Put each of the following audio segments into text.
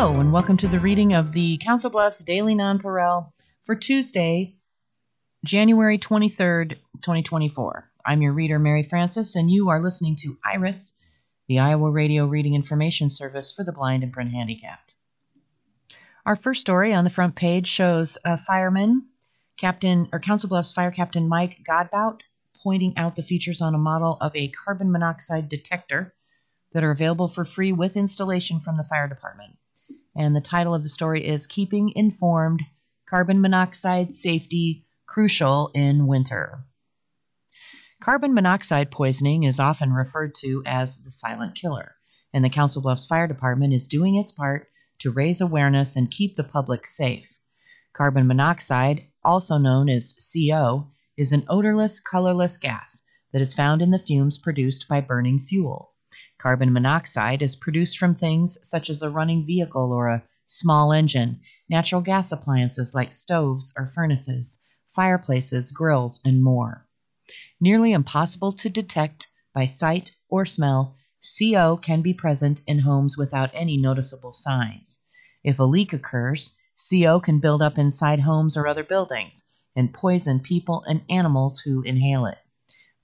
Hello, and welcome to the reading of the Council Bluffs Daily Nonpareil for Tuesday, January 23rd, 2024. I'm your reader, Mary Francis, and you are listening to IRIS, the Iowa Radio Reading Information Service for the Blind and Print Handicapped. Our first story on the front page shows a fireman, Captain or Council Bluffs Fire Captain Mike Godbout, pointing out the features on a model of a carbon monoxide detector that are available for free with installation from the fire department. And the title of the story is Keeping Informed Carbon Monoxide Safety Crucial in Winter. Carbon monoxide poisoning is often referred to as the silent killer, and the Council Bluffs Fire Department is doing its part to raise awareness and keep the public safe. Carbon monoxide, also known as CO, is an odorless, colorless gas that is found in the fumes produced by burning fuel. Carbon monoxide is produced from things such as a running vehicle or a small engine, natural gas appliances like stoves or furnaces, fireplaces, grills, and more. Nearly impossible to detect by sight or smell, CO can be present in homes without any noticeable signs. If a leak occurs, CO can build up inside homes or other buildings and poison people and animals who inhale it.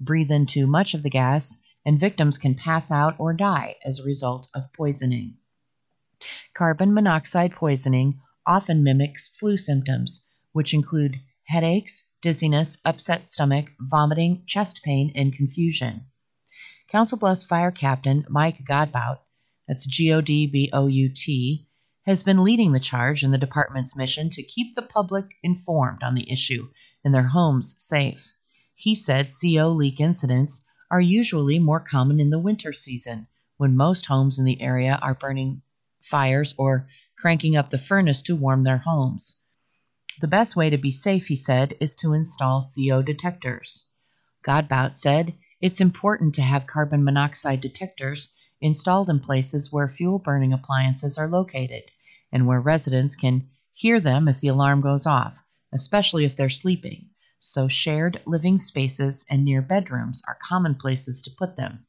Breathe in too much of the gas, and victims can pass out or die as a result of poisoning. Carbon monoxide poisoning often mimics flu symptoms, which include headaches, dizziness, upset stomach, vomiting, chest pain, and confusion. Council Bluffs Fire Captain Mike Godbout, that's G O D B O U T, has been leading the charge in the department's mission to keep the public informed on the issue and their homes safe. He said CO leak incidents are usually more common in the winter season when most homes in the area are burning fires or cranking up the furnace to warm their homes. The best way to be safe, he said, is to install CO detectors. Godbout said it's important to have carbon monoxide detectors installed in places where fuel burning appliances are located and where residents can hear them if the alarm goes off, especially if they're sleeping. So, shared living spaces and near bedrooms are common places to put them.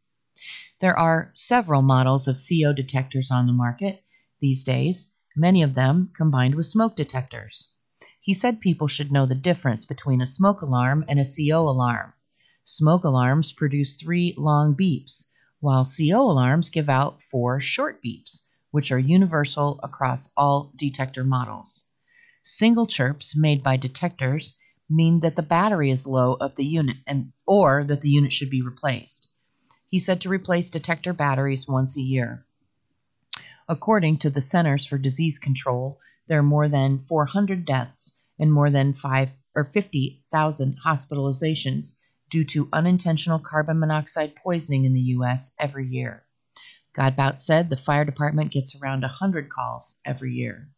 There are several models of CO detectors on the market these days, many of them combined with smoke detectors. He said people should know the difference between a smoke alarm and a CO alarm. Smoke alarms produce three long beeps, while CO alarms give out four short beeps which are universal across all detector models. Single chirps made by detectors mean that the battery is low of the unit and or that the unit should be replaced. He said to replace detector batteries once a year. According to the Centers for Disease Control, there are more than 400 deaths and more than 5 or 50,000 hospitalizations due to unintentional carbon monoxide poisoning in the US every year. Godbout said the fire department gets around 100 calls every year.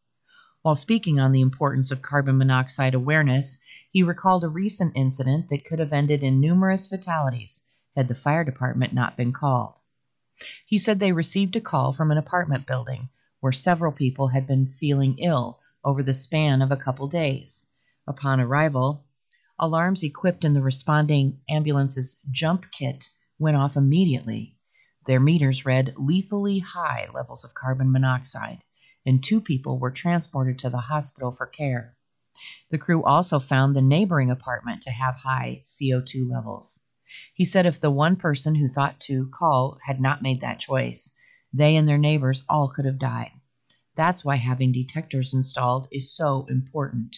While speaking on the importance of carbon monoxide awareness, he recalled a recent incident that could have ended in numerous fatalities had the fire department not been called. He said they received a call from an apartment building where several people had been feeling ill over the span of a couple days. Upon arrival, alarms equipped in the responding ambulance's jump kit went off immediately. Their meters read lethally high levels of carbon monoxide, and two people were transported to the hospital for care. The crew also found the neighboring apartment to have high CO2 levels. He said if the one person who thought to call had not made that choice, they and their neighbors all could have died. That's why having detectors installed is so important.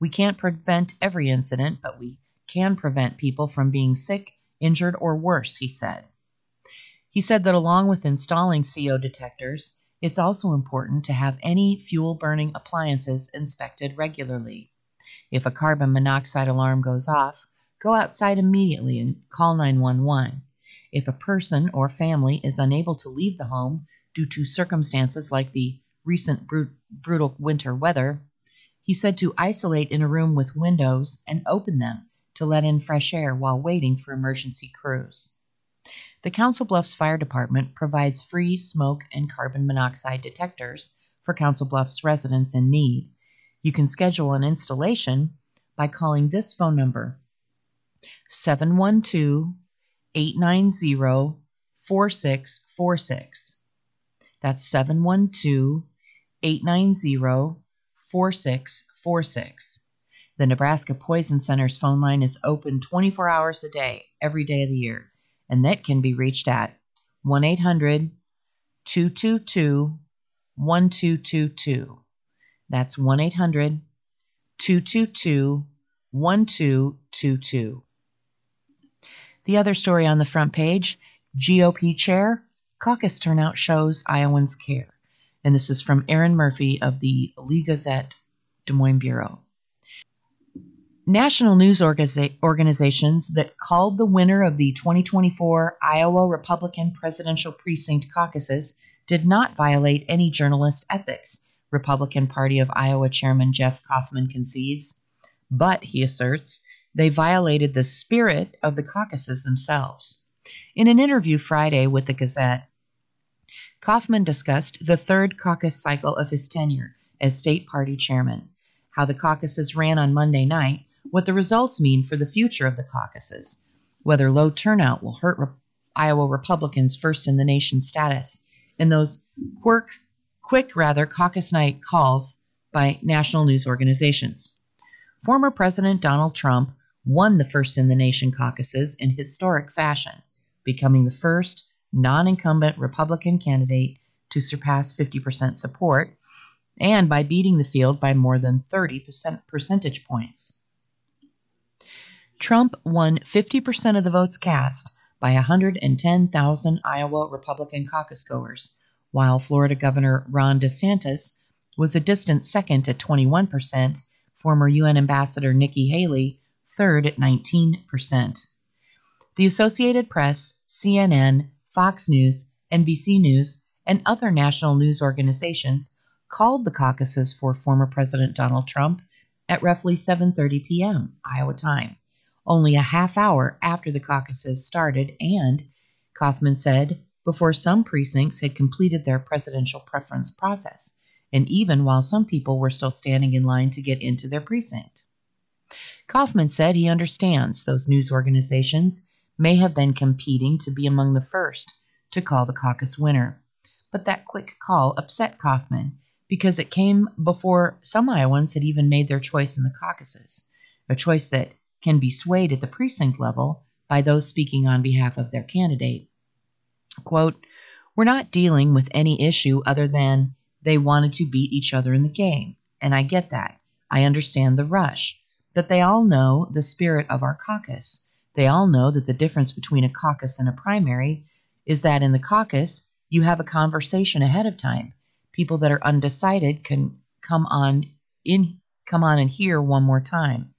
We can't prevent every incident, but we can prevent people from being sick, injured, or worse, he said. He said that along with installing CO detectors, it's also important to have any fuel burning appliances inspected regularly. If a carbon monoxide alarm goes off, go outside immediately and call 911. If a person or family is unable to leave the home due to circumstances like the recent brut- brutal winter weather, he said to isolate in a room with windows and open them to let in fresh air while waiting for emergency crews. The Council Bluffs Fire Department provides free smoke and carbon monoxide detectors for Council Bluffs residents in need. You can schedule an installation by calling this phone number 712 890 4646. That's 712 890 4646. The Nebraska Poison Center's phone line is open 24 hours a day, every day of the year, and that can be reached at 1 800 222 1222. That's 1 800 222 1222. The other story on the front page GOP chair, caucus turnout shows Iowans care. And this is from Erin Murphy of the Lee Gazette Des Moines Bureau. National news organizations that called the winner of the 2024 Iowa Republican presidential precinct caucuses did not violate any journalist ethics, Republican Party of Iowa Chairman Jeff Kaufman concedes. But, he asserts, they violated the spirit of the caucuses themselves. In an interview Friday with the Gazette, Kaufman discussed the third caucus cycle of his tenure as state party chairman, how the caucuses ran on Monday night, what the results mean for the future of the caucuses, whether low turnout will hurt Re- Iowa Republicans' first in the nation status, and those quirk, quick rather caucus night calls by national news organizations. Former President Donald Trump won the first in the nation caucuses in historic fashion, becoming the first non incumbent Republican candidate to surpass 50% support, and by beating the field by more than 30 percentage points. Trump won 50% of the votes cast by 110,000 Iowa Republican caucus goers, while Florida Governor Ron DeSantis was a distant second at 21%, former UN Ambassador Nikki Haley third at 19%. The Associated Press, CNN, Fox News, NBC News, and other national news organizations called the caucuses for former President Donald Trump at roughly 7:30 p.m. Iowa time, only a half hour after the caucuses started and Kaufman said before some precincts had completed their presidential preference process and even while some people were still standing in line to get into their precinct. Kaufman said he understands those news organizations may have been competing to be among the first to call the caucus winner. But that quick call upset Kaufman because it came before some Iowans had even made their choice in the caucuses, a choice that can be swayed at the precinct level by those speaking on behalf of their candidate. Quote, We're not dealing with any issue other than they wanted to beat each other in the game, and I get that. I understand the rush, but they all know the spirit of our caucus they all know that the difference between a caucus and a primary is that in the caucus, you have a conversation ahead of time. People that are undecided can come on in come on and hear one more time.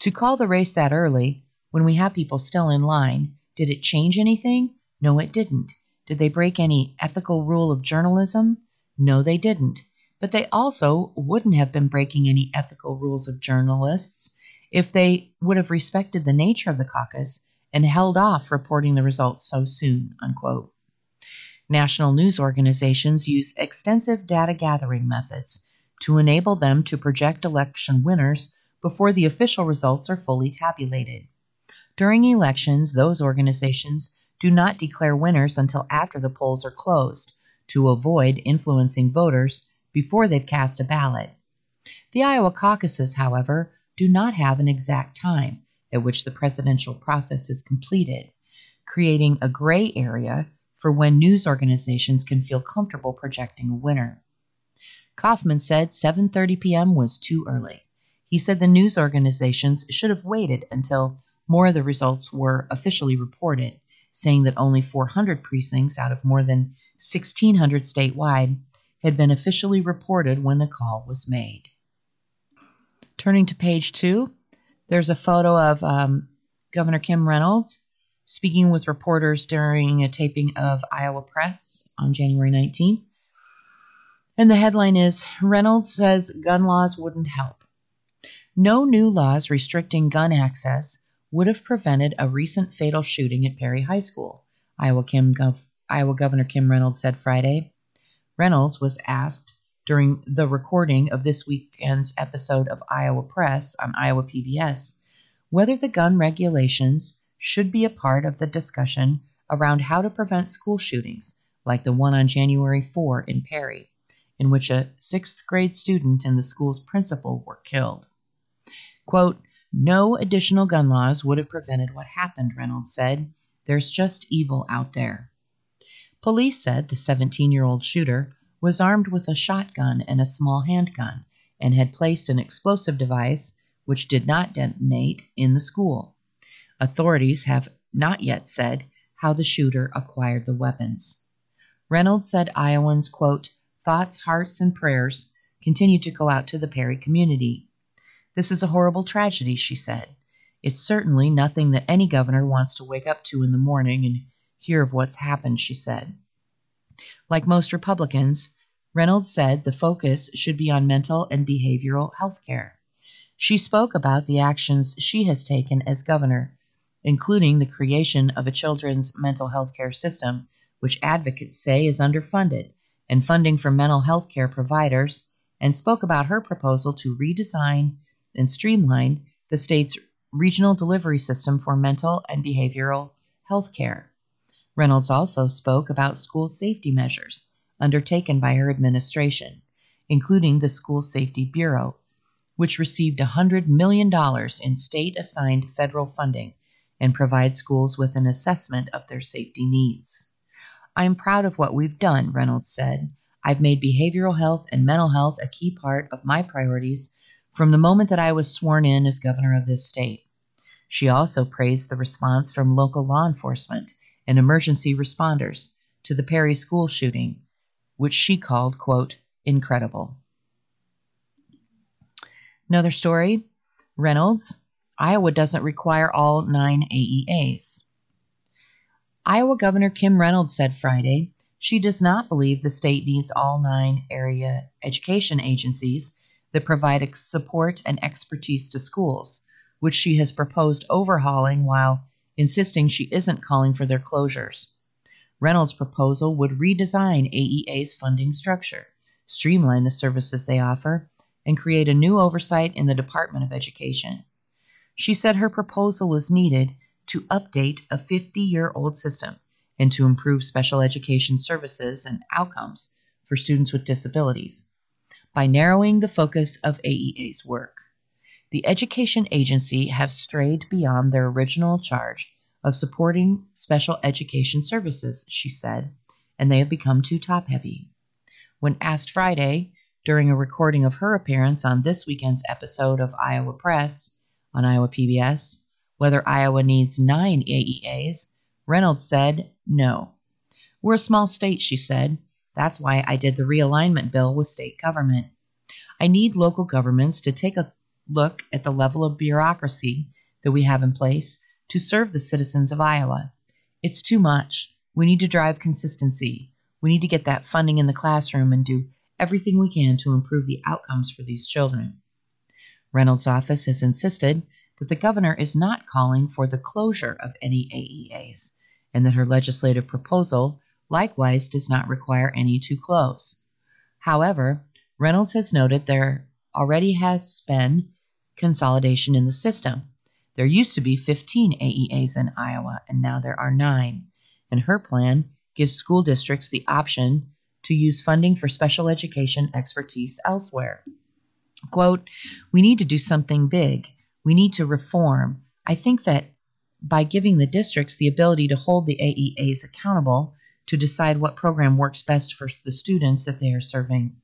To call the race that early, when we have people still in line, did it change anything? No, it didn't. Did they break any ethical rule of journalism? No, they didn't. But they also wouldn't have been breaking any ethical rules of journalists if they would have respected the nature of the caucus and held off reporting the results so soon. Unquote. National news organizations use extensive data gathering methods to enable them to project election winners before the official results are fully tabulated. During elections, those organizations do not declare winners until after the polls are closed to avoid influencing voters before they've cast a ballot. The Iowa caucuses, however, do not have an exact time at which the presidential process is completed, creating a gray area for when news organizations can feel comfortable projecting a winner. Kaufman said 7:30 p.m. was too early. He said the news organizations should have waited until more of the results were officially reported, saying that only 400 precincts out of more than 1600 statewide had been officially reported when the call was made. Turning to page two, there's a photo of um, Governor Kim Reynolds speaking with reporters during a taping of Iowa Press on January 19th. And the headline is Reynolds says gun laws wouldn't help. No new laws restricting gun access would have prevented a recent fatal shooting at Perry High School, Iowa, Gov- Iowa Governor Kim Reynolds said Friday. Reynolds was asked during the recording of this weekend's episode of Iowa Press on Iowa PBS whether the gun regulations should be a part of the discussion around how to prevent school shootings like the one on January 4 in Perry, in which a sixth grade student and the school's principal were killed. Quote, no additional gun laws would have prevented what happened, Reynolds said. There's just evil out there. Police said the 17 year old shooter was armed with a shotgun and a small handgun and had placed an explosive device, which did not detonate, in the school. Authorities have not yet said how the shooter acquired the weapons. Reynolds said Iowans, quote, thoughts, hearts, and prayers continue to go out to the Perry community. This is a horrible tragedy, she said. It's certainly nothing that any governor wants to wake up to in the morning and hear of what's happened, she said. Like most Republicans, Reynolds said the focus should be on mental and behavioral health care. She spoke about the actions she has taken as governor, including the creation of a children's mental health care system, which advocates say is underfunded, and funding for mental health care providers, and spoke about her proposal to redesign and streamline the state's regional delivery system for mental and behavioral health care. Reynolds also spoke about school safety measures undertaken by her administration, including the School Safety Bureau, which received $100 million in state assigned federal funding and provides schools with an assessment of their safety needs. I am proud of what we've done, Reynolds said. I've made behavioral health and mental health a key part of my priorities from the moment that I was sworn in as governor of this state. She also praised the response from local law enforcement and emergency responders to the Perry school shooting, which she called, quote, incredible. Another story Reynolds, Iowa doesn't require all nine AEAs. Iowa Governor Kim Reynolds said Friday she does not believe the state needs all nine area education agencies that provide support and expertise to schools, which she has proposed overhauling while insisting she isn't calling for their closures. Reynolds' proposal would redesign AEA's funding structure, streamline the services they offer, and create a new oversight in the Department of Education. She said her proposal was needed to update a 50 year old system and to improve special education services and outcomes for students with disabilities by narrowing the focus of AEA's work. The education agency have strayed beyond their original charge of supporting special education services, she said, and they have become too top heavy. When asked Friday, during a recording of her appearance on this weekend's episode of Iowa Press on Iowa PBS, whether Iowa needs nine AEAs, Reynolds said no. We're a small state, she said, that's why I did the realignment bill with state government. I need local governments to take a look at the level of bureaucracy that we have in place to serve the citizens of Iowa. It's too much. We need to drive consistency. We need to get that funding in the classroom and do everything we can to improve the outcomes for these children. Reynolds' office has insisted that the governor is not calling for the closure of any AEAs and that her legislative proposal likewise does not require any to close. However, Reynolds has noted there already has been consolidation in the system. There used to be 15 AEAs in Iowa, and now there are nine. And her plan gives school districts the option to use funding for special education expertise elsewhere. Quote, We need to do something big. We need to reform. I think that by giving the districts the ability to hold the AEAs accountable, to decide what program works best for the students that they are serving,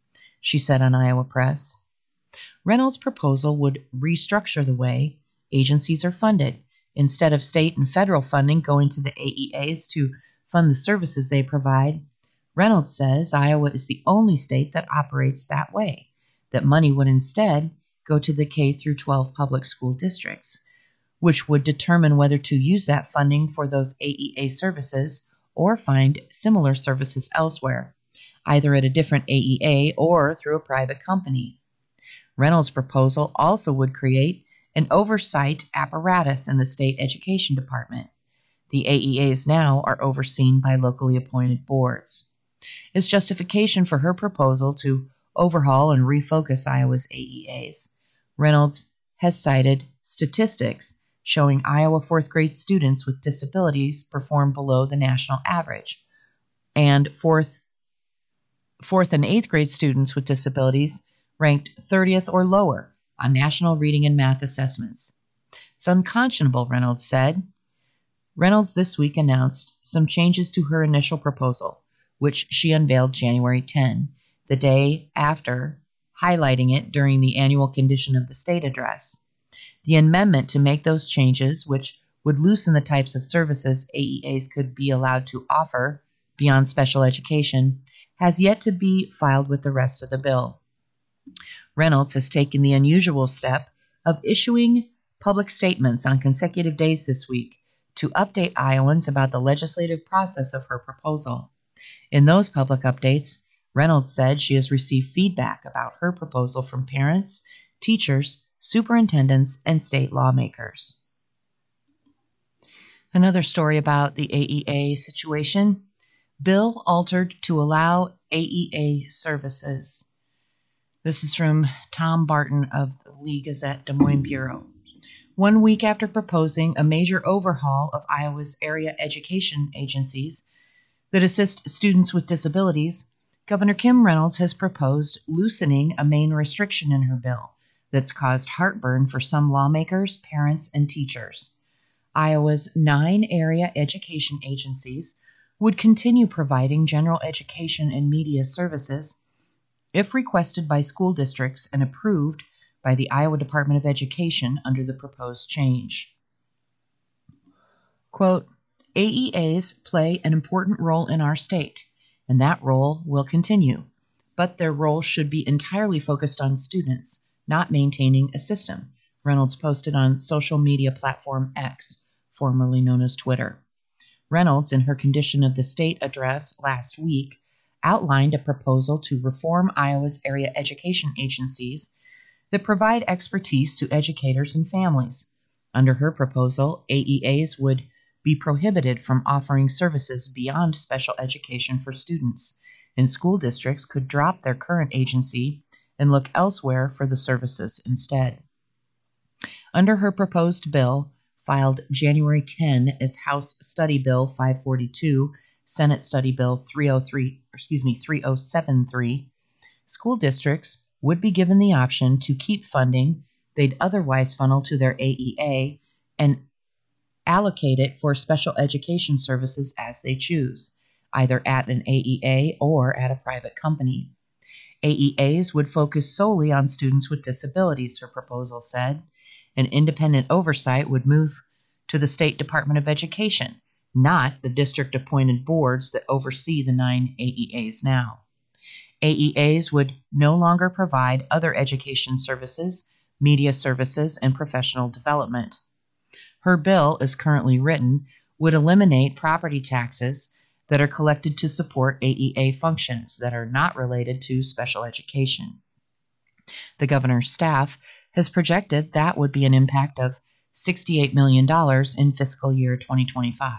she said on Iowa Press. Reynolds' proposal would restructure the way agencies are funded. Instead of state and federal funding going to the AEAs to fund the services they provide, Reynolds says Iowa is the only state that operates that way, that money would instead go to the K through 12 public school districts, which would determine whether to use that funding for those AEA services or find similar services elsewhere, either at a different AEA or through a private company. Reynolds' proposal also would create an oversight apparatus in the state education department. The AEAs now are overseen by locally appointed boards. As justification for her proposal to overhaul and refocus Iowa's AEAs, Reynolds has cited statistics showing Iowa fourth grade students with disabilities perform below the national average, and fourth fourth and eighth grade students with disabilities ranked 30th or lower on national reading and math assessments. It's unconscionable, Reynolds said. Reynolds this week announced some changes to her initial proposal, which she unveiled January 10, the day after highlighting it during the annual Condition of the State address. The amendment to make those changes, which would loosen the types of services AEAs could be allowed to offer beyond special education, has yet to be filed with the rest of the bill. Reynolds has taken the unusual step of issuing public statements on consecutive days this week to update Iowans about the legislative process of her proposal. In those public updates, Reynolds said she has received feedback about her proposal from parents, teachers, superintendents, and state lawmakers. Another story about the AEA situation bill altered to allow AEA services. This is from Tom Barton of the Lee Gazette Des Moines Bureau. One week after proposing a major overhaul of Iowa's area education agencies that assist students with disabilities, Governor Kim Reynolds has proposed loosening a main restriction in her bill that's caused heartburn for some lawmakers, parents, and teachers. Iowa's nine area education agencies would continue providing general education and media services if requested by school districts and approved by the Iowa Department of Education under the proposed change. Quote, AEAs play an important role in our state, and that role will continue, but their role should be entirely focused on students, not maintaining a system, Reynolds posted on social media platform X, formerly known as Twitter. Reynolds, in her Condition of the State address last week, outlined a proposal to reform Iowa's area education agencies that provide expertise to educators and families. Under her proposal, AEAs would be prohibited from offering services beyond special education for students, and school districts could drop their current agency and look elsewhere for the services instead. Under her proposed bill, filed January 10 as House Study Bill 542, Senate Study Bill 303, excuse me, 3073, school districts would be given the option to keep funding they'd otherwise funnel to their AEA and allocate it for special education services as they choose, either at an AEA or at a private company. AEAs would focus solely on students with disabilities, her proposal said, and independent oversight would move to the State Department of Education, not the district appointed boards that oversee the nine AEAs now. AEAs would no longer provide other education services, media services, and professional development. Her bill, as currently written, would eliminate property taxes that are collected to support AEA functions that are not related to special education. The governor's staff has projected that would be an impact of $68 million in fiscal year 2025.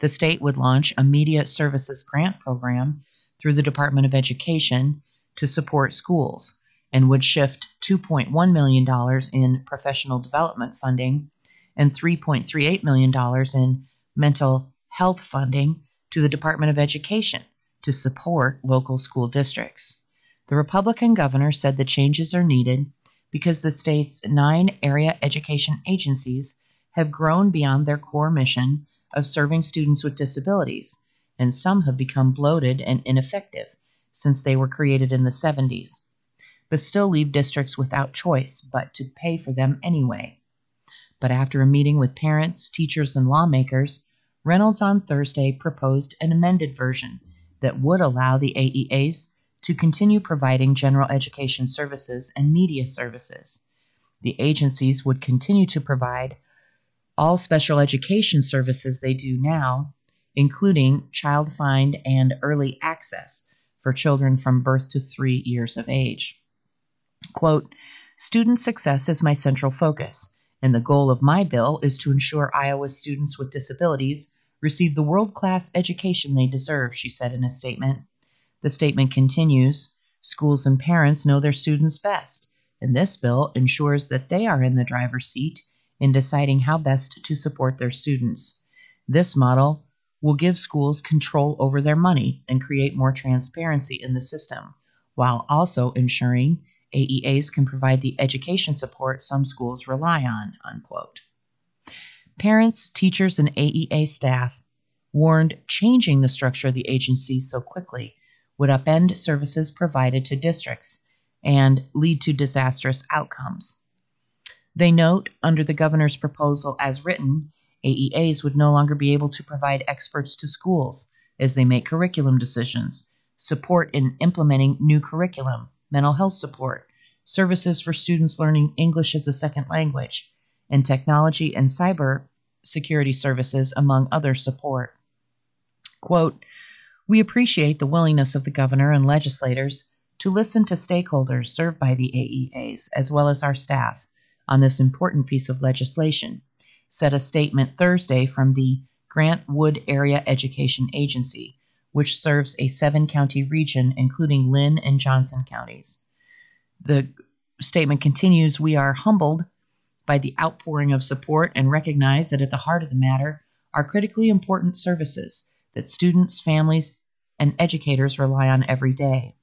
The state would launch a media services grant program through the Department of Education to support schools and would shift $2.1 million in professional development funding and $3.38 million in mental health funding to the Department of Education to support local school districts. The Republican governor said the changes are needed because the state's nine area education agencies have grown beyond their core mission of serving students with disabilities and some have become bloated and ineffective since they were created in the 70s, but still leave districts without choice but to pay for them anyway. But after a meeting with parents, teachers, and lawmakers, Reynolds on Thursday proposed an amended version that would allow the AEAs to continue providing general education services and media services. The agencies would continue to provide all special education services they do now including Child Find and Early Access for children from birth to three years of age. Quote, Student success is my central focus, and the goal of my bill is to ensure Iowa's students with disabilities receive the world class education they deserve, she said in a statement. The statement continues Schools and parents know their students best, and this bill ensures that they are in the driver's seat in deciding how best to support their students. This model will give schools control over their money and create more transparency in the system, while also ensuring AEAs can provide the education support some schools rely on. Unquote. Parents, teachers, and AEA staff warned changing the structure of the agency so quickly would upend services provided to districts and lead to disastrous outcomes. They note, under the governor's proposal as written, AEAs would no longer be able to provide experts to schools as they make curriculum decisions, support in implementing new curriculum, mental health support, services for students learning English as a second language, and technology and cyber security services, among other support. Quote, we appreciate the willingness of the governor and legislators to listen to stakeholders served by the AEAs, as well as our staff, on this important piece of legislation, said a statement Thursday from the Grant Wood Area Education Agency, which serves a seven county region, including Linn and Johnson counties. The statement continues We are humbled by the outpouring of support and recognize that at the heart of the matter are critically important services that students, families, and educators rely on every day.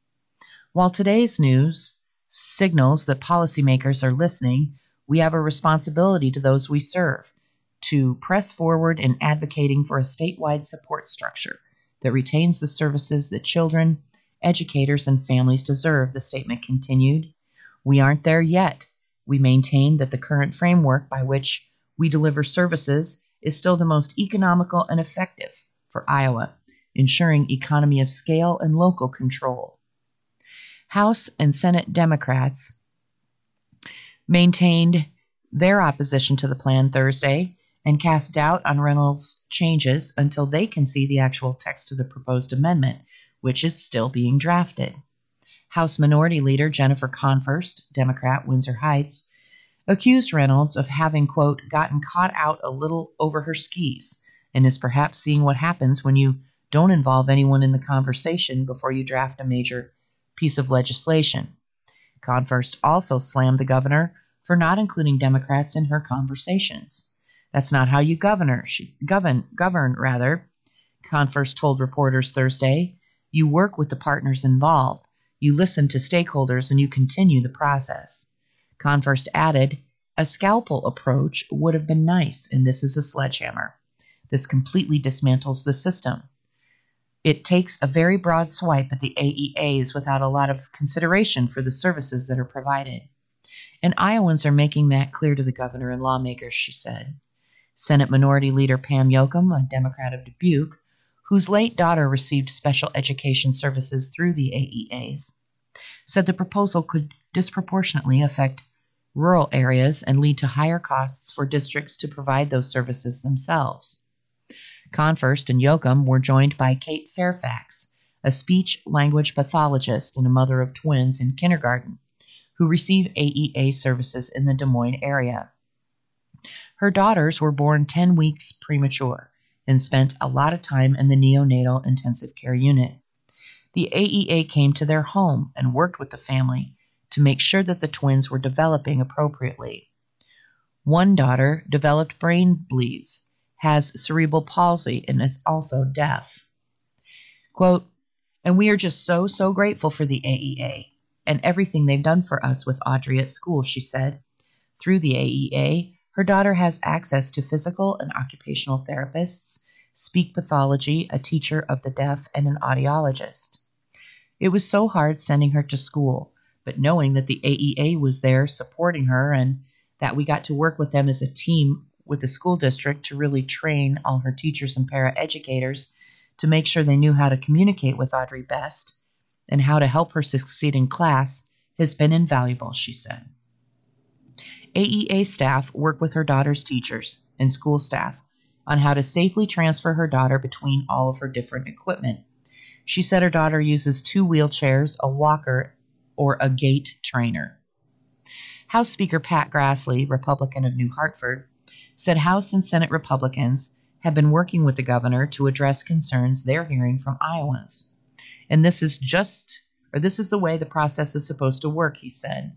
While today's news signals that policymakers are listening, we have a responsibility to those we serve to press forward in advocating for a statewide support structure that retains the services that children, educators, and families deserve, the statement continued. We aren't there yet. We maintain that the current framework by which we deliver services is still the most economical and effective for Iowa, ensuring economy of scale and local control. House and Senate Democrats maintained their opposition to the plan Thursday and cast doubt on Reynolds' changes until they can see the actual text of the proposed amendment, which is still being drafted. House Minority Leader Jennifer Konfrst, Democrat, Windsor Heights, accused Reynolds of having, quote, gotten caught out a little over her skis and is perhaps seeing what happens when you don't involve anyone in the conversation before you draft a major piece of legislation. Konfrst also slammed the governor for not including Democrats in her conversations. That's not how you govern, she, govern, govern rather. Konfrst told reporters Thursday. You work with the partners involved. You listen to stakeholders and you continue the process. Konfrst added, a scalpel approach would have been nice, and this is a sledgehammer. This completely dismantles the system. It takes a very broad swipe at the AEAs without a lot of consideration for the services that are provided. And Iowans are making that clear to the governor and lawmakers, she said. Senate Minority Leader Pam Jochum, a Democrat of Dubuque, whose late daughter received special education services through the AEAs, said the proposal could disproportionately affect rural areas and lead to higher costs for districts to provide those services themselves. Konfrst and Jochum were joined by Kate Fairfax, a speech language pathologist and a mother of twins in kindergarten, who receive AEA services in the Des Moines area. Her daughters were born 10 weeks premature and spent a lot of time in the neonatal intensive care unit. The AEA came to their home and worked with the family to make sure that the twins were developing appropriately. One daughter developed brain bleeds has cerebral palsy and is also deaf. Quote, and we are just so, so grateful for the AEA and everything they've done for us with Audrey at school, she said. Through the AEA, her daughter has access to physical and occupational therapists, speak pathology, a teacher of the deaf, and an audiologist. It was so hard sending her to school, but knowing that the AEA was there supporting her and that we got to work with them as a team with the school district to really train all her teachers and paraeducators to make sure they knew how to communicate with Audrey best and how to help her succeed in class has been invaluable, she said. AEA staff work with her daughter's teachers and school staff on how to safely transfer her daughter between all of her different equipment. She said her daughter uses two wheelchairs, a walker, or a gait trainer. House Speaker Pat Grassley, Republican of New Hartford, said House and Senate Republicans have been working with the governor to address concerns they're hearing from Iowans. And this is just, or this is the way the process is supposed to work, he said.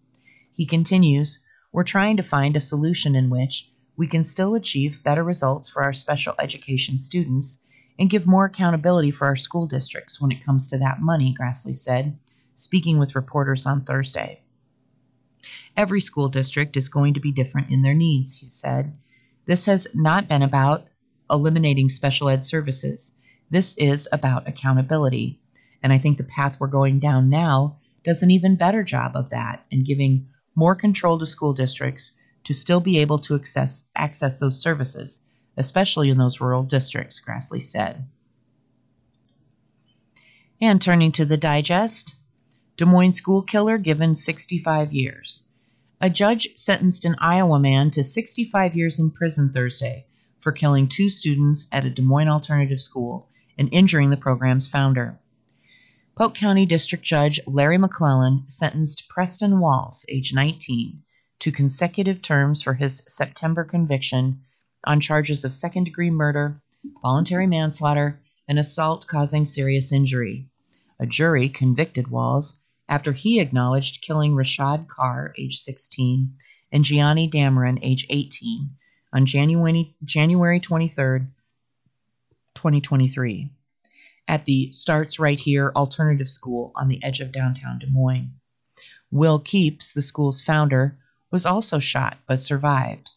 He continues, We're trying to find a solution in which we can still achieve better results for our special education students and give more accountability for our school districts when it comes to that money, Grassley said, speaking with reporters on Thursday. Every school district is going to be different in their needs, he said. This has not been about eliminating special ed services. This is about accountability. And I think the path we're going down now does an even better job of that and giving more control to school districts to still be able to access, access those services, especially in those rural districts, Grassley said. And turning to the digest, Des Moines school killer given 65 years. A judge sentenced an Iowa man to 65 years in prison Thursday for killing two students at a Des Moines alternative school and injuring the program's founder. Polk County District Judge Larry McClellan sentenced Preston Walls, age 19, to consecutive terms for his September conviction on charges of second degree murder, voluntary manslaughter, and assault causing serious injury. A jury convicted Walls after he acknowledged killing Rashad Carr, age 16, and Gionni Dameron, age 18, on January, January 23, 2023 at the Starts Right Here Alternative School on the edge of downtown Des Moines. Will Keeps, the school's founder, was also shot but survived.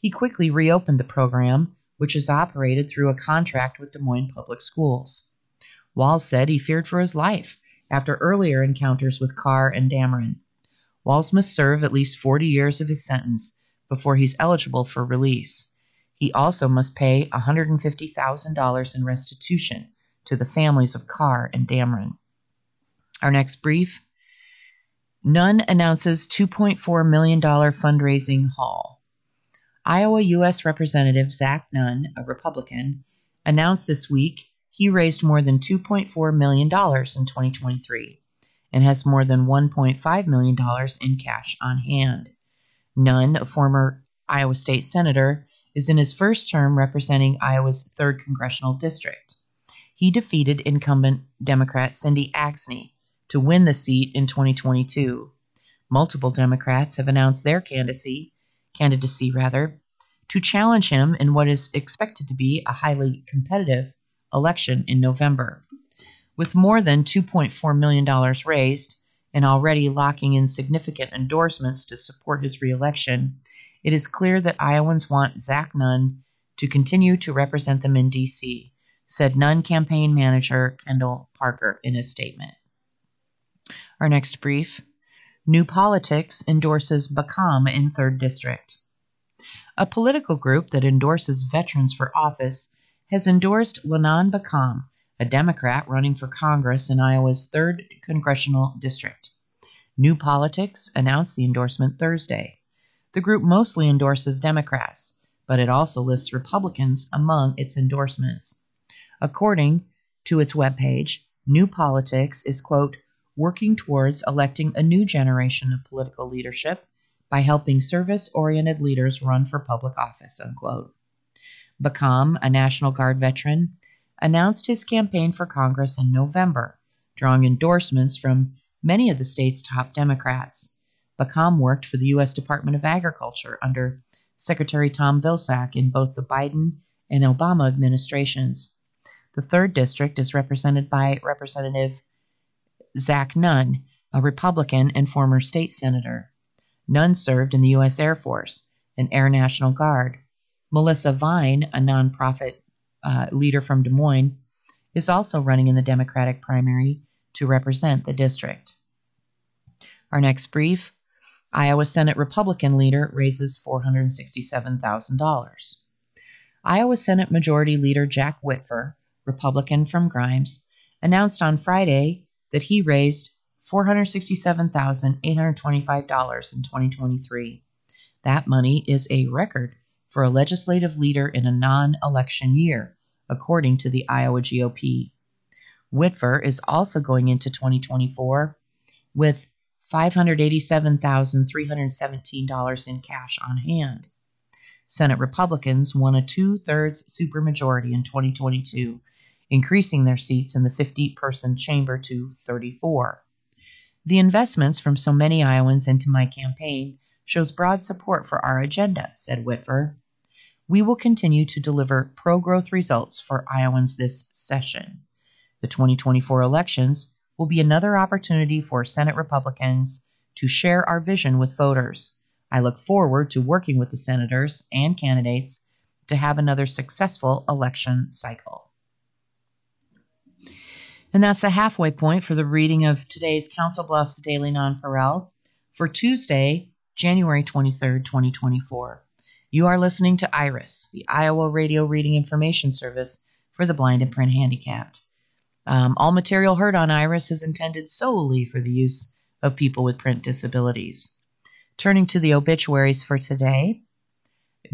He quickly reopened the program, which is operated through a contract with Des Moines Public Schools. Walls said he feared for his life after earlier encounters with Carr and Dameron. Walls must serve at least 40 years of his sentence before he's eligible for release. He also must pay $150,000 in restitution to the families of Carr and Dameron. Our next brief Nunn announces $2.4 million fundraising haul. Iowa U.S. Representative Zach Nunn, a Republican, announced this week he raised more than $2.4 million in 2023 and has more than $1.5 million in cash on hand. Nunn, a former Iowa State Senator, is in his first term representing Iowa's 3rd Congressional District he defeated incumbent Democrat Cindy Axne to win the seat in 2022. Multiple Democrats have announced their candidacy, candidacy rather, to challenge him in what is expected to be a highly competitive election in November. With more than $2.4 million raised and already locking in significant endorsements to support his reelection, it is clear that Iowans want Zach Nunn to continue to represent them in D.C said Nunn campaign manager Kendall Parker in a statement. Our next brief New Politics endorses Baccam in 3rd District. A political group that endorses veterans for office has endorsed Lanon Baccam, a Democrat running for Congress in Iowa's 3rd Congressional District. New Politics announced the endorsement Thursday. The group mostly endorses Democrats, but it also lists Republicans among its endorsements. According to its webpage, New Politics is, quote, working towards electing a new generation of political leadership by helping service oriented leaders run for public office, unquote. Baccam, a National Guard veteran, announced his campaign for Congress in November, drawing endorsements from many of the state's top Democrats. Baccam worked for the U.S. Department of Agriculture under Secretary Tom Vilsack in both the Biden and Obama administrations. The third district is represented by Representative Zach Nunn, a Republican and former state senator. Nunn served in the U.S. Air Force and Air National Guard. Melissa Vine, a nonprofit uh, leader from Des Moines, is also running in the Democratic primary to represent the district. Our next brief Iowa Senate Republican leader raises $467,000. Iowa Senate Majority Leader Jack Whitver Republican from Grimes, announced on Friday that he raised $467,825 in 2023. That money is a record for a legislative leader in a non election year, according to the Iowa GOP. Whitver is also going into 2024 with $587,317 in cash on hand. Senate Republicans won a two thirds supermajority in 2022 increasing their seats in the 50 person chamber to 34. The investments from so many Iowans into my campaign shows broad support for our agenda, said Whitver. we will continue to deliver pro growth results for Iowans this session. The 2024 elections will be another opportunity for Senate Republicans to share our vision with voters. I look forward to working with the senators and candidates to have another successful election cycle. And that's the halfway point for the reading of today's Council Bluffs Daily Nonpareil for Tuesday, January 23rd, 2024. You are listening to IRIS, the Iowa Radio Reading Information Service for the blind and print handicapped. Um, all material heard on IRIS is intended solely for the use of people with print disabilities. Turning to the obituaries for today,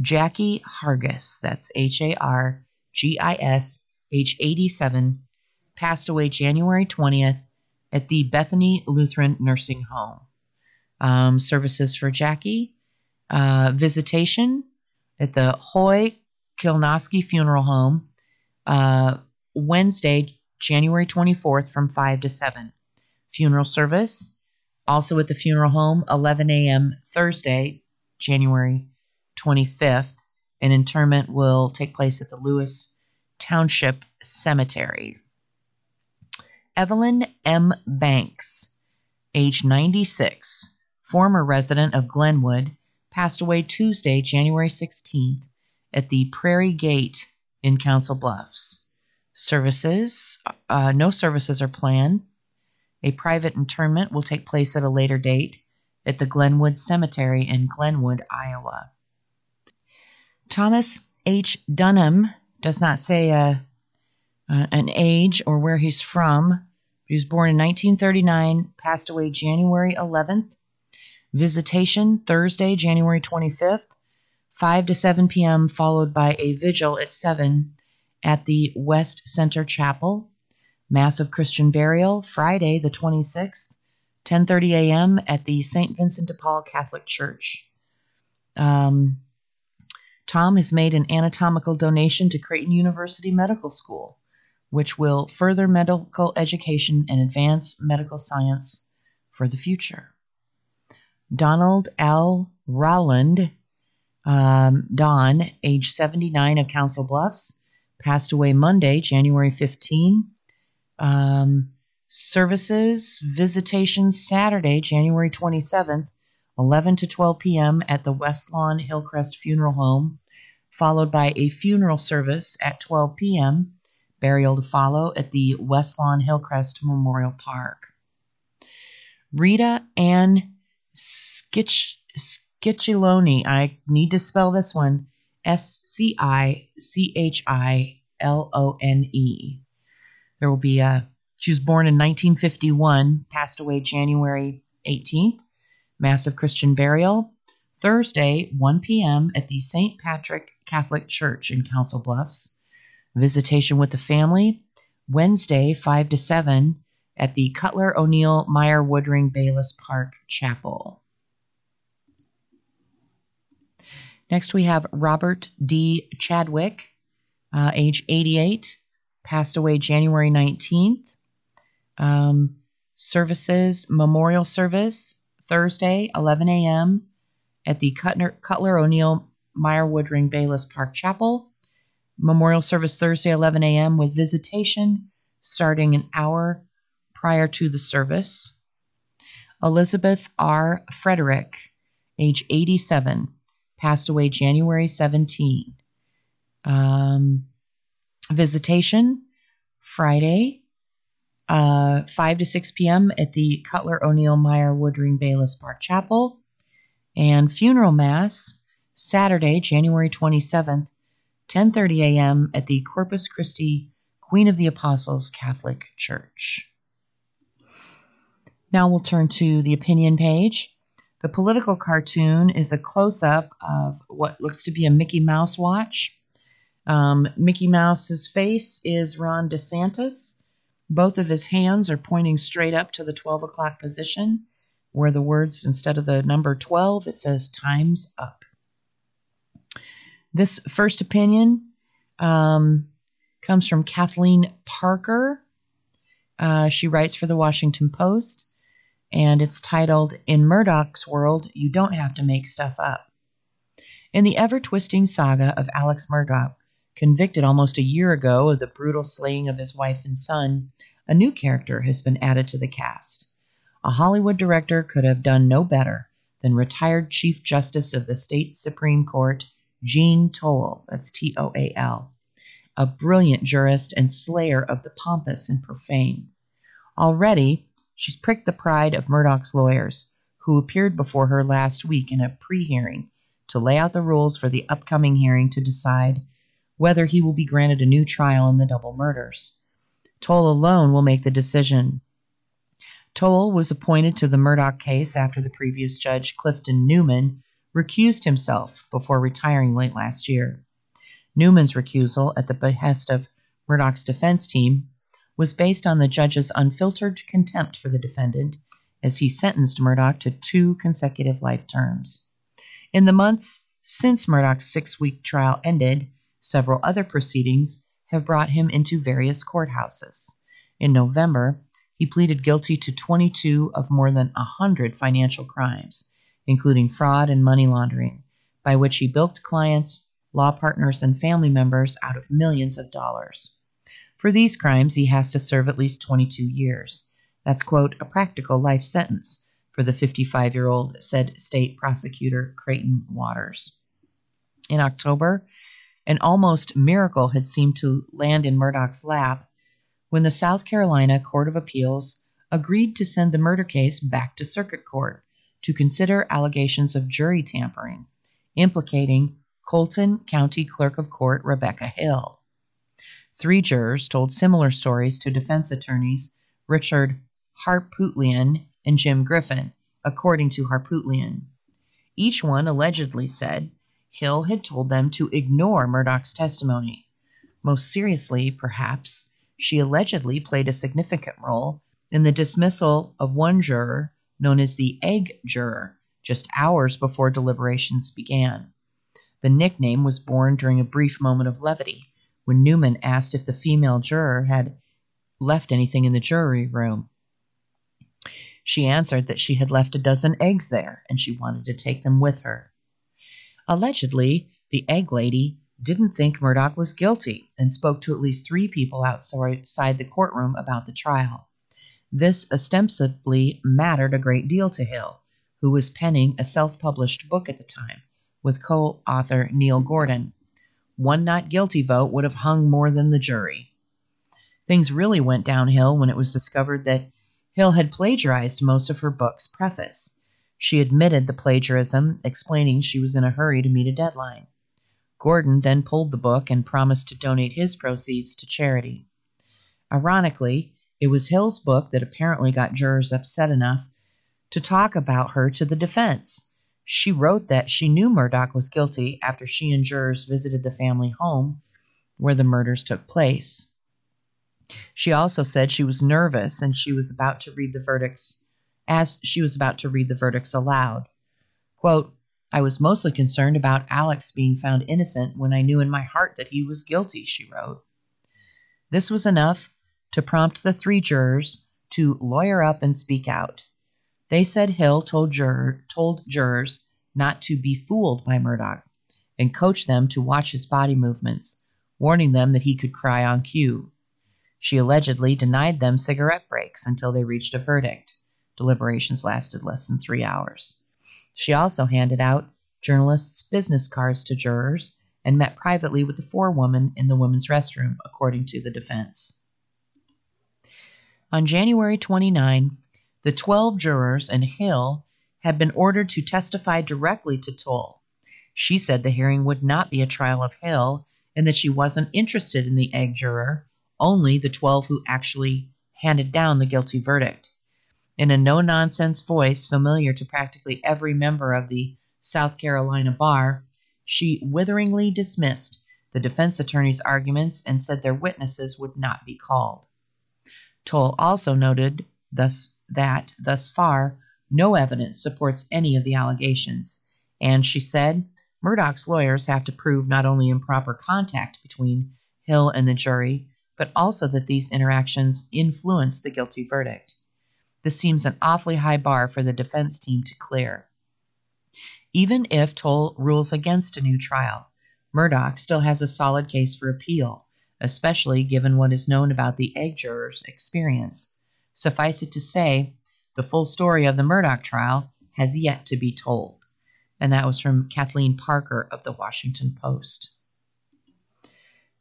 Jackie Hargis, that's H A R G I S, age 87, passed away January 20th at the Bethany Lutheran Nursing Home. Um, services for Jackie, uh, visitation at the Hoy Kilnoski Funeral Home, uh, Wednesday, January 24th from 5 to 7. Funeral service, also at the funeral home, 11 a.m. Thursday, January 25th. An interment will take place at the Lewis Township Cemetery. Evelyn M. Banks, age 96, former resident of Glenwood, passed away Tuesday, January 16th, at the Prairie Gate in Council Bluffs. Services, uh, no services are planned. A private interment will take place at a later date at the Glenwood Cemetery in Glenwood, Iowa. Thomas H. Dunham does not say uh, uh, an age or where he's from. He was born in 1939, passed away January 11th, Visitation Thursday, January 25th, 5 to 7 p.m., followed by a vigil at 7 at the West Center Chapel. Mass of Christian Burial Friday, the 26th, 10:30 a.m. at the St. Vincent de Paul Catholic Church. Um, Tom has made an anatomical donation to Creighton University Medical School, which will further medical education and advance medical science for the future. Donald L. Rowland, um, Don, age 79 of Council Bluffs, passed away Monday, January 15. Um, services, visitation Saturday, January 27th, 11 to 12 p.m. at the West Lawn Hillcrest Funeral Home, followed by a funeral service at 12 p.m., burial to follow at the West Lawn Hillcrest Memorial Park. Rita Ann Scichilone. I need to spell this one S C I C H I L O N E. There will be a, she was born in 1951, passed away January 18th. Massive Christian burial. Thursday, 1 p.m. at the St. Patrick Catholic Church in Council Bluffs. Visitation with the family. Wednesday, 5 to 7 at the Cutler O'Neill Meyer Woodring Bayless Park Chapel. Next, we have Robert D. Chadwick, uh, age 88, passed away January 19th. Um, services, memorial service, Thursday, 11 a.m. at the Cutler, Cutler O'Neill Meyer Woodring Bayless Park Chapel. Memorial service Thursday, 11 a.m. with visitation starting an hour prior to the service. Elizabeth R. Frederick, age 87, passed away January 17. Um, visitation Friday, uh, 5 to 6 p.m. at the Cutler O'Neill Meyer Woodring Bayless Park Chapel, and funeral mass Saturday, January 27th, 10:30 a.m. at the Corpus Christi Queen of the Apostles Catholic Church. Now we'll turn to the opinion page. The political cartoon is a close up of what looks to be a Mickey Mouse watch. Um, Mickey Mouse's face is Ron DeSantis. Both of his hands are pointing straight up to the 12 o'clock position, where the words, instead of the number 12, it says time's up. This first opinion um, comes from Kathleen Parker. Uh, she writes for the Washington Post and it's titled In Murdaugh's World, You Don't Have to Make Stuff Up. In the ever twisting saga of Alex Murdaugh, convicted almost a year ago of the brutal slaying of his wife and son, a new character has been added to the cast. A Hollywood director could have done no better than retired Chief Justice of the State Supreme Court, Jean Toal, that's T O A L, a brilliant jurist and slayer of the pompous and profane. Already, she's pricked the pride of Murdaugh's lawyers, who appeared before her last week in a pre hearing to lay out the rules for the upcoming hearing to decide whether he will be granted a new trial in the double murders. Toal alone will make the decision. Toal was appointed to the Murdaugh case after the previous judge, Clifton Newman, recused himself before retiring late last year. Newman's recusal, at the behest of Murdaugh's defense team, was based on the judge's unfiltered contempt for the defendant as he sentenced Murdaugh to two consecutive life terms. In the months since Murdaugh's six week trial ended, several other proceedings have brought him into various courthouses. In November, he pleaded guilty to 22 of more than 100 financial crimes, including fraud and money laundering, by which he bilked clients, law partners, and family members out of millions of dollars. For these crimes, he has to serve at least 22 years. That's, quote, a practical life sentence for the 55 year old, said State Prosecutor Creighton Waters. In October, an almost miracle had seemed to land in Murdaugh's lap when the South Carolina Court of Appeals agreed to send the murder case back to circuit court to consider allegations of jury tampering implicating Colleton County Clerk of Court Rebecca Hill. Three jurors told similar stories to defense attorneys Richard Harpootlian, and Jim Griffin, according to Harpootlian. Each one allegedly said Hill had told them to ignore Murdaugh's testimony. Most seriously, perhaps, she allegedly played a significant role in the dismissal of one juror known as the Egg Juror just hours before deliberations began. The nickname was born during a brief moment of levity when Newman asked if the female juror had left anything in the jury room. She answered that she had left a dozen eggs there and she wanted to take them with her. Allegedly, the egg lady didn't think Murdaugh was guilty and spoke to at least three people outside the courtroom about the trial. This ostensibly mattered a great deal to Hill, who was penning a self published book at the time with co author Neil Gordon. One not guilty vote would have hung more than the jury. Things really went downhill when it was discovered that Hill had plagiarized most of her book's preface. She admitted the plagiarism, explaining she was in a hurry to meet a deadline. Gordon then pulled the book and promised to donate his proceeds to charity. Ironically, it was Hill's book that apparently got jurors upset enough to talk about her to the defense. She wrote that she knew Murdaugh was guilty after she and jurors visited the family home where the murders took place. She also said she was nervous and she was about to read the verdicts as she was about to read the verdicts aloud. Quote, I was mostly concerned about Alex being found innocent when I knew in my heart that he was guilty, she wrote. This was enough to prompt the three jurors to lawyer up and speak out. They said Hill told, juror, told jurors not to be fooled by Murdaugh and coached them to watch his body movements, warning them that he could cry on cue. She allegedly denied them cigarette breaks until they reached a verdict. Deliberations lasted less than three hours. She also handed out journalists' business cards to jurors and met privately with the forewoman in the women's restroom, according to the defense. On January 29, the 12 jurors and Hill had been ordered to testify directly to Toal. She said the hearing would not be a trial of Hill and that she wasn't interested in the egg juror only the 12 who actually handed down the guilty verdict. In a no nonsense voice familiar to practically every member of the South Carolina bar, she witheringly dismissed the defense attorney's arguments and said their witnesses would not be called. Toal also noted thus that thus far no evidence supports any of the allegations, and she said Murdaugh's lawyers have to prove not only improper contact between Hill and the jury, but also that these interactions influenced the guilty verdict. This seems an awfully high bar for the defense team to clear. Even if Toal rules against a new trial, Murdaugh still has a solid case for appeal, especially given what is known about the egg juror's experience. Suffice it to say, the full story of the Murdaugh trial has yet to be told. And that was from Kathleen Parker of the Washington Post.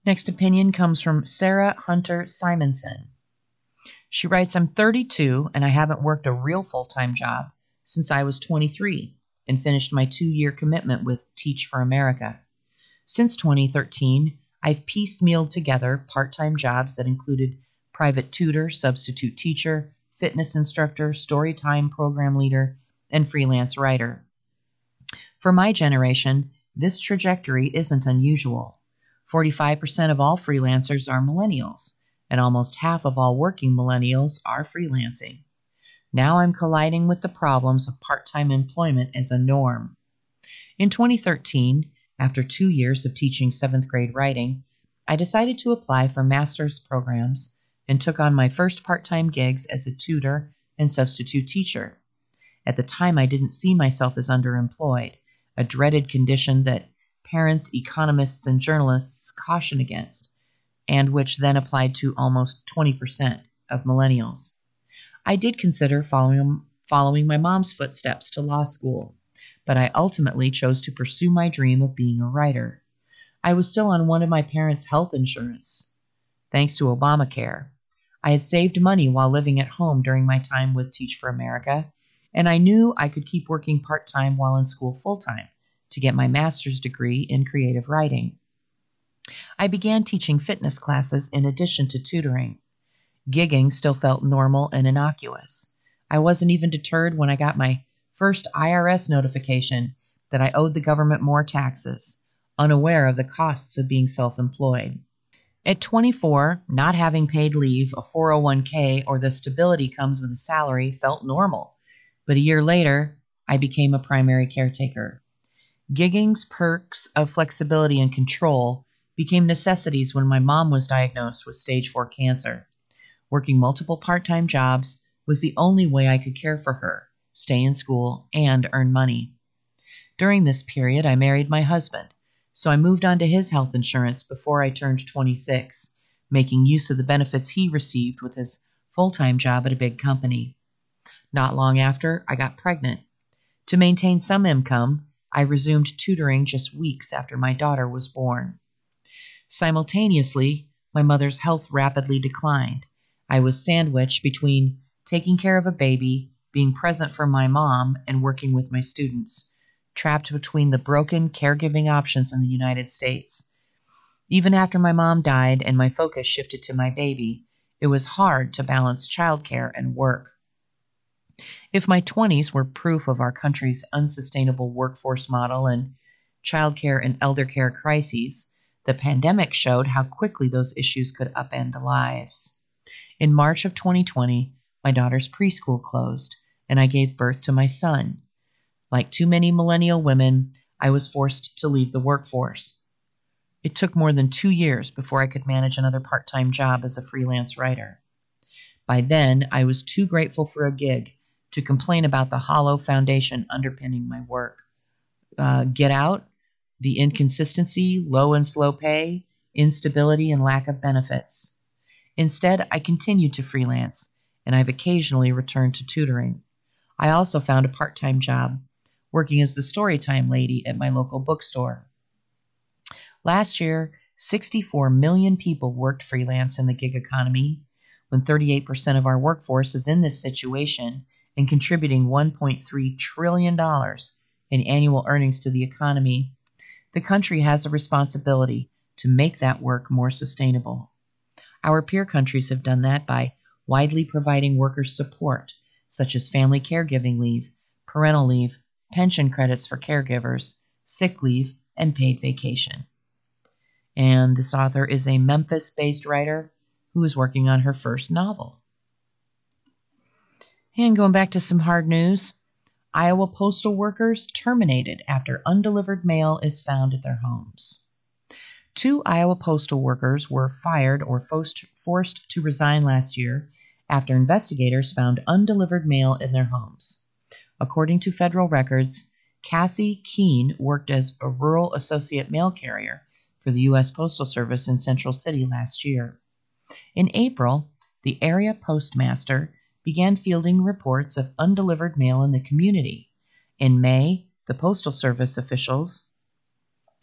Next opinion comes from Sarah Hunter Simonson. She writes I'm 32 and I haven't worked a real full time job since I was 23 and finished my two year commitment with Teach for America. Since 2013, I've piecemealed together part time jobs that included private tutor, substitute teacher, fitness instructor, storytime program leader, and freelance writer. For my generation, this trajectory isn't unusual. 45% of all freelancers are millennials, and almost half of all working millennials are freelancing. Now I'm colliding with the problems of part time employment as a norm. In 2013, after two years of teaching seventh grade writing, I decided to apply for master's programs and took on my first part time gigs as a tutor and substitute teacher. At the time, I didn't see myself as underemployed, a dreaded condition that parents, economists, and journalists caution against, and which then applied to almost 20% of millennials. I did consider following, following my mom's footsteps to law school, but I ultimately chose to pursue my dream of being a writer. I was still on one of my parents' health insurance, thanks to Obamacare. I had saved money while living at home during my time with Teach for America, and I knew I could keep working part time while in school full time to get my master's degree in creative writing. I began teaching fitness classes in addition to tutoring. Gigging still felt normal and innocuous. I wasn't even deterred when I got my first IRS notification that I owed the government more taxes, unaware of the costs of being self employed. At 24, not having paid leave, a 401k, or the stability comes with a salary felt normal. But a year later, I became a primary caretaker. Gigging's perks of flexibility and control became necessities when my mom was diagnosed with stage 4 cancer. Working multiple part time jobs was the only way I could care for her, stay in school, and earn money. During this period, I married my husband, so I moved on to his health insurance before I turned 26, making use of the benefits he received with his full time job at a big company. Not long after, I got pregnant. To maintain some income, I resumed tutoring just weeks after my daughter was born. Simultaneously, my mother's health rapidly declined. I was sandwiched between taking care of a baby, being present for my mom, and working with my students, trapped between the broken caregiving options in the United States. Even after my mom died and my focus shifted to my baby, it was hard to balance childcare and work. If my 20s were proof of our country's unsustainable workforce model and childcare and elder care crises, the pandemic showed how quickly those issues could upend lives. In March of 2020, my daughter's preschool closed, and I gave birth to my son. Like too many millennial women, I was forced to leave the workforce. It took more than two years before I could manage another part time job as a freelance writer. By then, I was too grateful for a gig to complain about the hollow foundation underpinning my work. Uh, get out, the inconsistency, low and slow pay, instability, and lack of benefits. Instead, I continued to freelance, and I've occasionally returned to tutoring. I also found a part time job, working as the storytime lady at my local bookstore. Last year, 64 million people worked freelance in the gig economy. When 38% of our workforce is in this situation, and contributing $1.3 trillion in annual earnings to the economy, the country has a responsibility to make that work more sustainable. Our peer countries have done that by widely providing workers support, such as family caregiving leave, parental leave, pension credits for caregivers, sick leave, and paid vacation. And this author is a Memphis based writer who is working on her first novel. And going back to some hard news Iowa postal workers terminated after undelivered mail is found at their homes. Two Iowa postal workers were fired or forced to resign last year after investigators found undelivered mail in their homes. According to federal records, Cassie Keene worked as a rural associate mail carrier for the U.S. Postal Service in Central City last year. In April, the area postmaster began fielding reports of undelivered mail in the community. In May, the Postal Service officials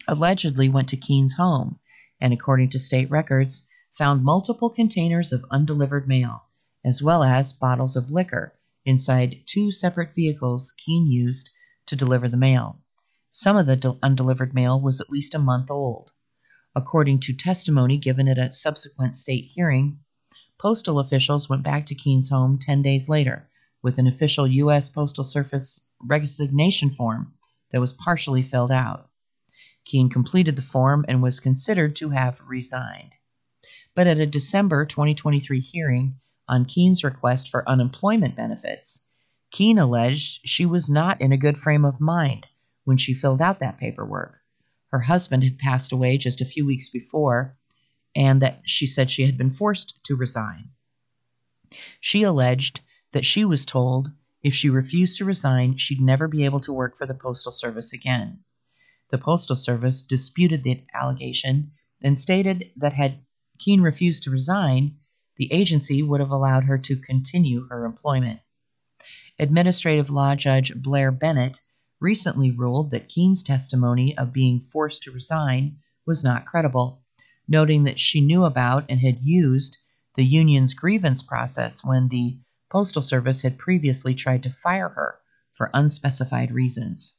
allegedly went to Keene's home and, according to state records, found multiple containers of undelivered mail, as well as bottles of liquor inside two separate vehicles Keene used to deliver the mail. Some of the de- undelivered mail was at least a month old. According to testimony given at a subsequent state hearing, postal officials went back to Keene's home 10 days later with an official U.S. Postal Service resignation form that was partially filled out. Keene completed the form and was considered to have resigned. But at a December 2023 hearing on Keene's request for unemployment benefits, Keene alleged she was not in a good frame of mind when she filled out that paperwork. Her husband had passed away just a few weeks before, and that she said she had been forced to resign. She alleged that she was told if she refused to resign, she'd never be able to work for the Postal Service again. The Postal Service disputed the allegation and stated that had Keene refused to resign, the agency would have allowed her to continue her employment. Administrative Law Judge Blair Bennett recently ruled that Keene's testimony of being forced to resign was not credible, noting that she knew about and had used the union's grievance process when the Postal Service had previously tried to fire her for unspecified reasons.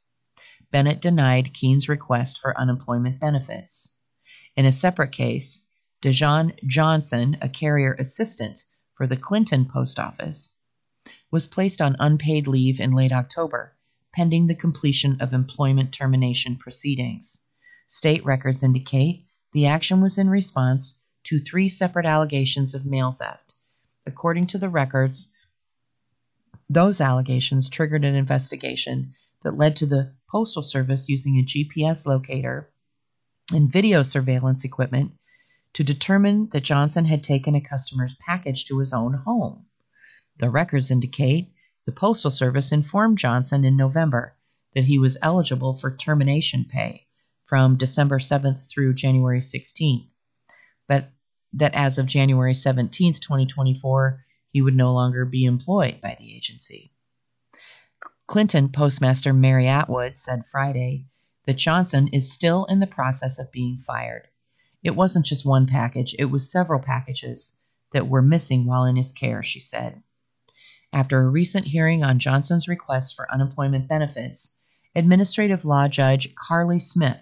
Bennett denied Keene's request for unemployment benefits. In a separate case, Dejon Johnson, a carrier assistant for the Clinton Post Office, was placed on unpaid leave in late October, pending the completion of employment termination proceedings. State records indicate the action was in response to three separate allegations of mail theft. According to the records, those allegations triggered an investigation that led to the Postal Service using a GPS locator and video surveillance equipment to determine that Johnson had taken a customer's package to his own home. The records indicate the Postal Service informed Johnson in November that he was eligible for termination pay from December 7th through January 16th, but that as of January 17th, 2024, he would no longer be employed by the agency. Clinton Postmaster Mary Atwood said Friday that Johnson is still in the process of being fired. It wasn't just one package, it was several packages that were missing while in his care, she said. After a recent hearing on Johnson's request for unemployment benefits, Administrative Law Judge Carly Smith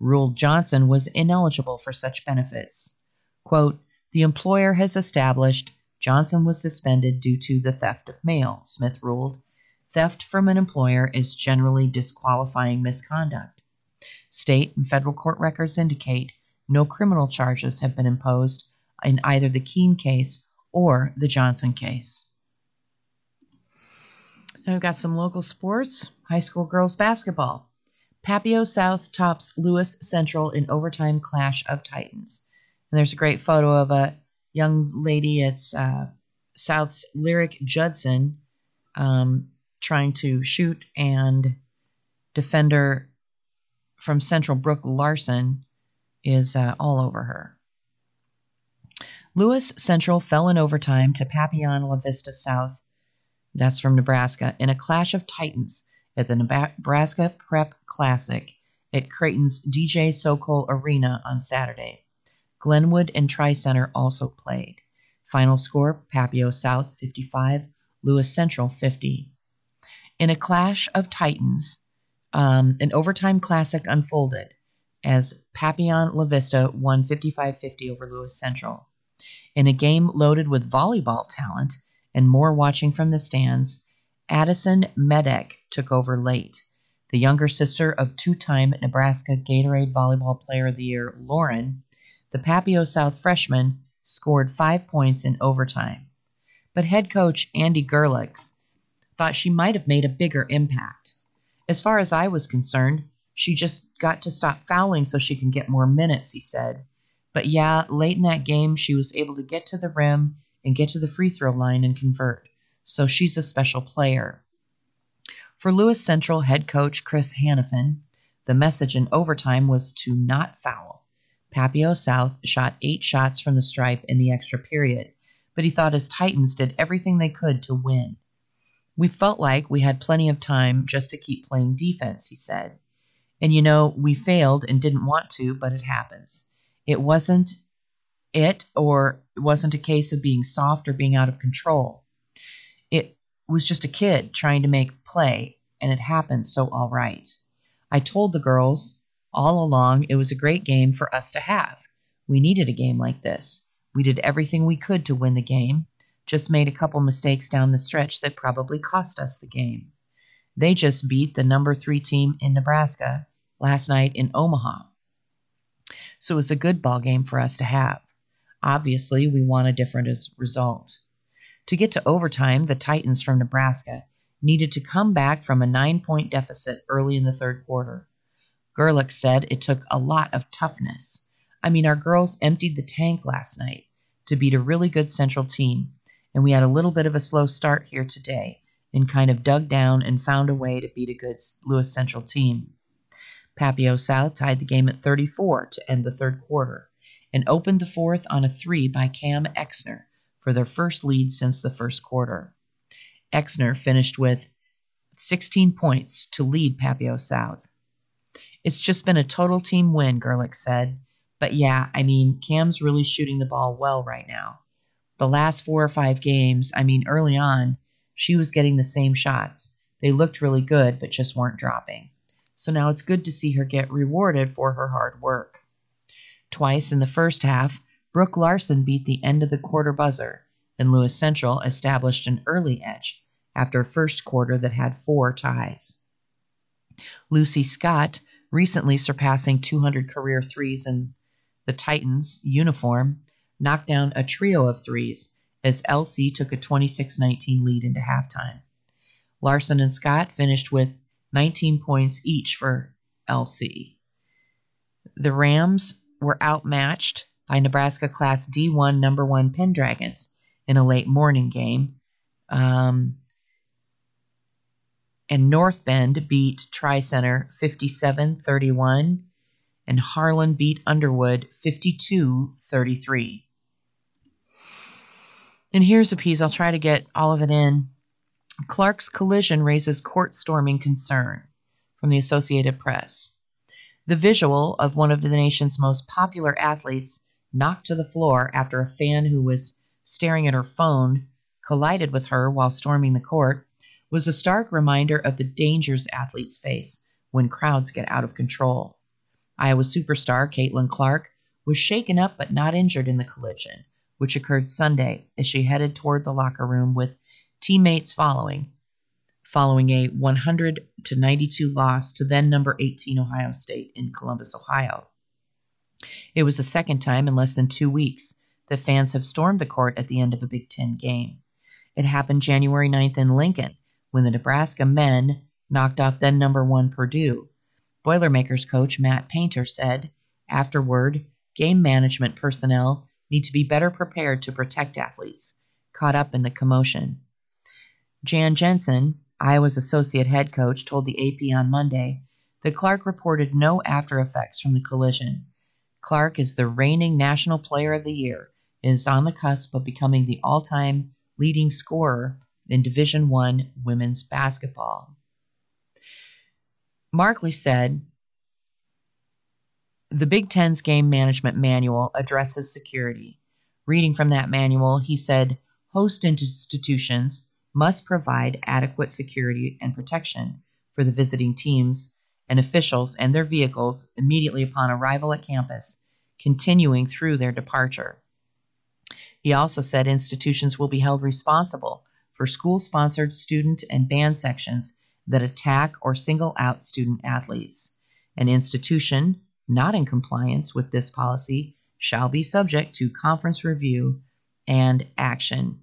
ruled Johnson was ineligible for such benefits. Quote, the employer has established Johnson was suspended due to the theft of mail, Smith ruled. Theft from an employer is generally disqualifying misconduct. State and federal court records indicate no criminal charges have been imposed in either the Keene case or the Johnson case. I've got some local sports. High school girls basketball. Papio South tops Lewis Central in overtime clash of titans. And there's a great photo of a young lady at uh, South's Lyric Judson um, trying to shoot, and defender from Central Brooke Larson is uh, all over her. Lewis Central fell in overtime to Papillion La Vista South that's from Nebraska, in a clash of titans at the Nebraska Prep Classic at Creighton's DJ Sokol Arena on Saturday. Glenwood and Tri Center also played. Final score Papio South 55, Lewis Central 50. In a clash of titans, um, an overtime classic unfolded as Papillion La Vista won 55 50 over Lewis Central. In a game loaded with volleyball talent, and more watching from the stands, Addison Medek took over late. The younger sister of two time Nebraska Gatorade Volleyball Player of the Year, Lauren, the Papio South freshman, scored five points in overtime. But head coach Andy Gerlichs thought she might have made a bigger impact. As far as I was concerned, she just got to stop fouling so she can get more minutes, he said. But yeah, late in that game, she was able to get to the rim and get to the free throw line and convert. So she's a special player. For Lewis Central head coach Chris Hanifin, the message in overtime was to not foul. Papio South shot eight shots from the stripe in the extra period, but he thought his Titans did everything they could to win. We felt like we had plenty of time just to keep playing defense, he said. And you know, we failed and didn't want to, but it happens. It wasn't it, or it wasn't a case of being soft or being out of control. It was just a kid trying to make play, and it happened so all right. I told the girls all along it was a great game for us to have. We needed a game like this. We did everything we could to win the game, just made a couple mistakes down the stretch that probably cost us the game. They just beat the number three team in Nebraska last night in Omaha. So it was a good ball game for us to have. Obviously, we want a different result. To get to overtime, the Titans from Nebraska needed to come back from a nine point deficit early in the third quarter. Gerlich said it took a lot of toughness. I mean, our girls emptied the tank last night to beat a really good Central team, and we had a little bit of a slow start here today and kind of dug down and found a way to beat a good Lewis Central team. Papio South tied the game at 34 to end the third quarter and opened the fourth on a three by Cam Exner for their first lead since the first quarter. Exner finished with 16 points to lead Papio South. It's just been a total team win, Gerlich said. But yeah, I mean, Cam's really shooting the ball well right now. The last four or five games, I mean, early on, she was getting the same shots. They looked really good, but just weren't dropping so now it's good to see her get rewarded for her hard work. Twice in the first half, Brooke Larson beat the end of the quarter buzzer, and Lewis Central established an early edge after a first quarter that had four ties. Lucy Scott, recently surpassing 200 career threes in the Titans uniform, knocked down a trio of threes as LC took a 26 19 lead into halftime. Larson and Scott finished with 19 points each for LC. The Rams were outmatched by Nebraska Class D1 number one Pendragons in a late morning game. Um, and North Bend beat Tri Center 57 31, and Harlan beat Underwood 52 33. And here's a piece, I'll try to get all of it in. Clark's collision raises court storming concern from the Associated Press. The visual of one of the nation's most popular athletes knocked to the floor after a fan who was staring at her phone collided with her while storming the court was a stark reminder of the dangers athletes face when crowds get out of control. Iowa superstar Caitlin Clark was shaken up but not injured in the collision, which occurred Sunday as she headed toward the locker room with teammates following, following a 100 to 92 loss to then number 18 Ohio State in Columbus, Ohio. It was the second time in less than two weeks that fans have stormed the court at the end of a Big Ten game. It happened January 9th in Lincoln when the Nebraska men knocked off then number one Purdue. Boilermakers coach Matt Painter said, afterward, game management personnel need to be better prepared to protect athletes caught up in the commotion. Jan Jensen, Iowa's associate head coach, told the AP on Monday that Clark reported no after effects from the collision. Clark is the reigning National Player of the Year and is on the cusp of becoming the all-time leading scorer in Division One women's basketball. Markley said, the Big Ten's game management manual addresses security. Reading from that manual, he said, host institutions must provide adequate security and protection for the visiting teams and officials and their vehicles immediately upon arrival at campus, continuing through their departure. He also said institutions will be held responsible for school sponsored student and band sections that attack or single out student athletes. An institution not in compliance with this policy shall be subject to conference review and action.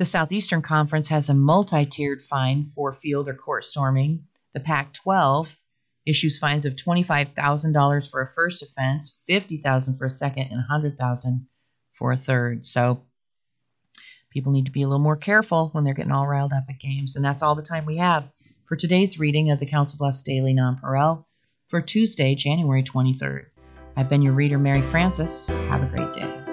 The Southeastern Conference has a multi tiered fine for field or court storming. The Pac 12 issues fines of $25,000 for a first offense, $50,000 for a second, and $100,000 for a third. So people need to be a little more careful when they're getting all riled up at games. And that's all the time we have for today's reading of the Council Bluffs Daily Nonpareil for Tuesday, January 23rd. I've been your reader, Mary Frances. Have a great day.